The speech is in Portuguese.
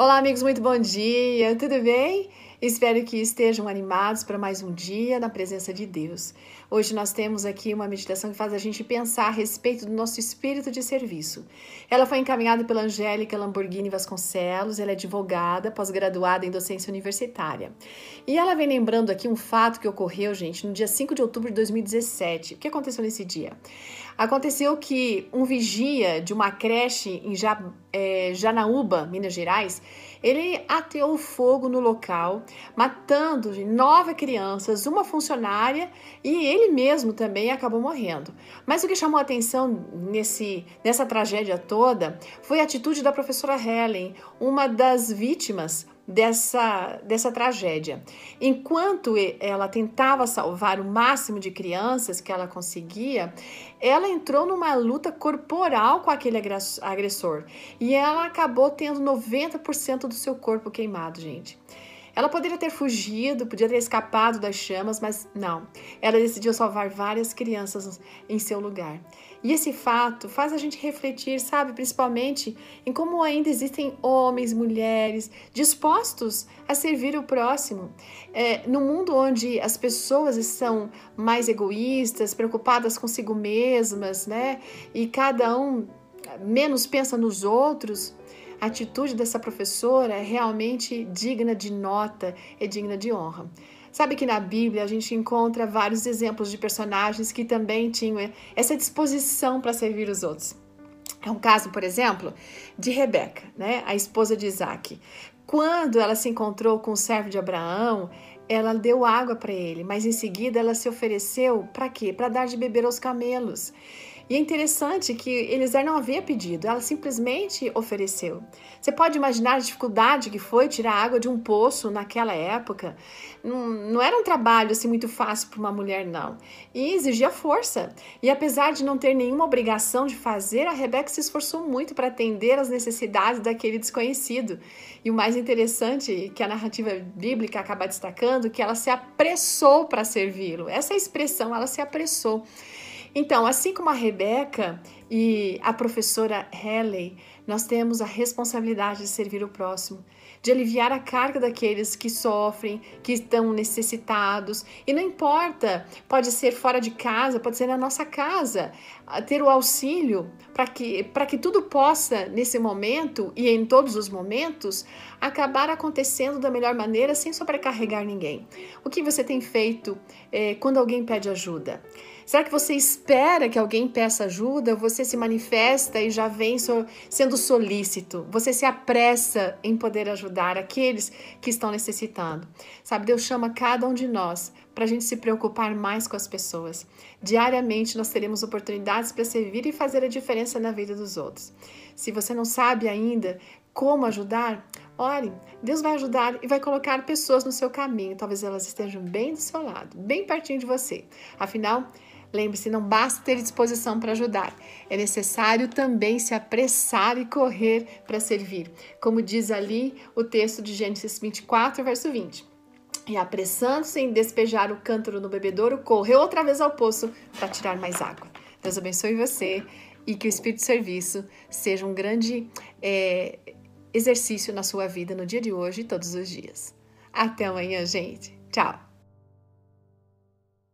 Olá, amigos, muito bom dia, tudo bem? Espero que estejam animados para mais um dia na presença de Deus. Hoje nós temos aqui uma meditação que faz a gente pensar a respeito do nosso espírito de serviço. Ela foi encaminhada pela Angélica Lamborghini Vasconcelos, ela é advogada, pós-graduada em docência universitária. E ela vem lembrando aqui um fato que ocorreu, gente, no dia 5 de outubro de 2017. O que aconteceu nesse dia? Aconteceu que um vigia de uma creche em é, Janaúba, Minas Gerais, ele ateou fogo no local, matando nove crianças, uma funcionária e ele mesmo também acabou morrendo. Mas o que chamou a atenção nesse, nessa tragédia toda foi a atitude da professora Helen, uma das vítimas dessa, dessa tragédia. Enquanto ela tentava salvar o máximo de crianças que ela conseguia, ela entrou numa luta corporal com aquele agressor e ela acabou tendo 90% do seu corpo queimado, gente. Ela poderia ter fugido, podia ter escapado das chamas, mas não. Ela decidiu salvar várias crianças em seu lugar. E esse fato faz a gente refletir, sabe, principalmente em como ainda existem homens, mulheres dispostos a servir o próximo. É, no mundo onde as pessoas estão mais egoístas, preocupadas consigo mesmas, né? E cada um menos pensa nos outros, a atitude dessa professora é realmente digna de nota, é digna de honra. Sabe que na Bíblia a gente encontra vários exemplos de personagens que também tinham essa disposição para servir os outros. É um caso, por exemplo, de Rebeca, né, a esposa de Isaac. Quando ela se encontrou com o servo de Abraão, ela deu água para ele, mas em seguida ela se ofereceu para quê? Para dar de beber aos camelos. E é interessante que Eliezer não havia pedido, ela simplesmente ofereceu. Você pode imaginar a dificuldade que foi tirar água de um poço naquela época? Não, não era um trabalho assim muito fácil para uma mulher, não. E exigia força. E apesar de não ter nenhuma obrigação de fazer, a Rebeca se esforçou muito para atender às necessidades daquele desconhecido. E o mais interessante que a narrativa bíblica acaba destacando, que ela se apressou para servi-lo. Essa expressão, ela se apressou. Então, assim como a Rebeca e a professora Halley, nós temos a responsabilidade de servir o próximo, de aliviar a carga daqueles que sofrem, que estão necessitados. E não importa, pode ser fora de casa, pode ser na nossa casa, ter o auxílio para que, que tudo possa, nesse momento e em todos os momentos, acabar acontecendo da melhor maneira sem sobrecarregar ninguém. O que você tem feito é, quando alguém pede ajuda? Será que você espera que alguém peça ajuda? Você se manifesta e já vem sendo solícito? Você se apressa em poder ajudar aqueles que estão necessitando? Sabe, Deus chama cada um de nós para a gente se preocupar mais com as pessoas. Diariamente nós teremos oportunidades para servir e fazer a diferença na vida dos outros. Se você não sabe ainda como ajudar, ore. Deus vai ajudar e vai colocar pessoas no seu caminho. Talvez elas estejam bem do seu lado, bem pertinho de você. Afinal, Lembre-se, não basta ter disposição para ajudar, é necessário também se apressar e correr para servir. Como diz ali o texto de Gênesis 24, verso 20. E apressando-se em despejar o cântaro no bebedouro, correu outra vez ao poço para tirar mais água. Deus abençoe você e que o Espírito de Serviço seja um grande é, exercício na sua vida no dia de hoje e todos os dias. Até amanhã, gente. Tchau!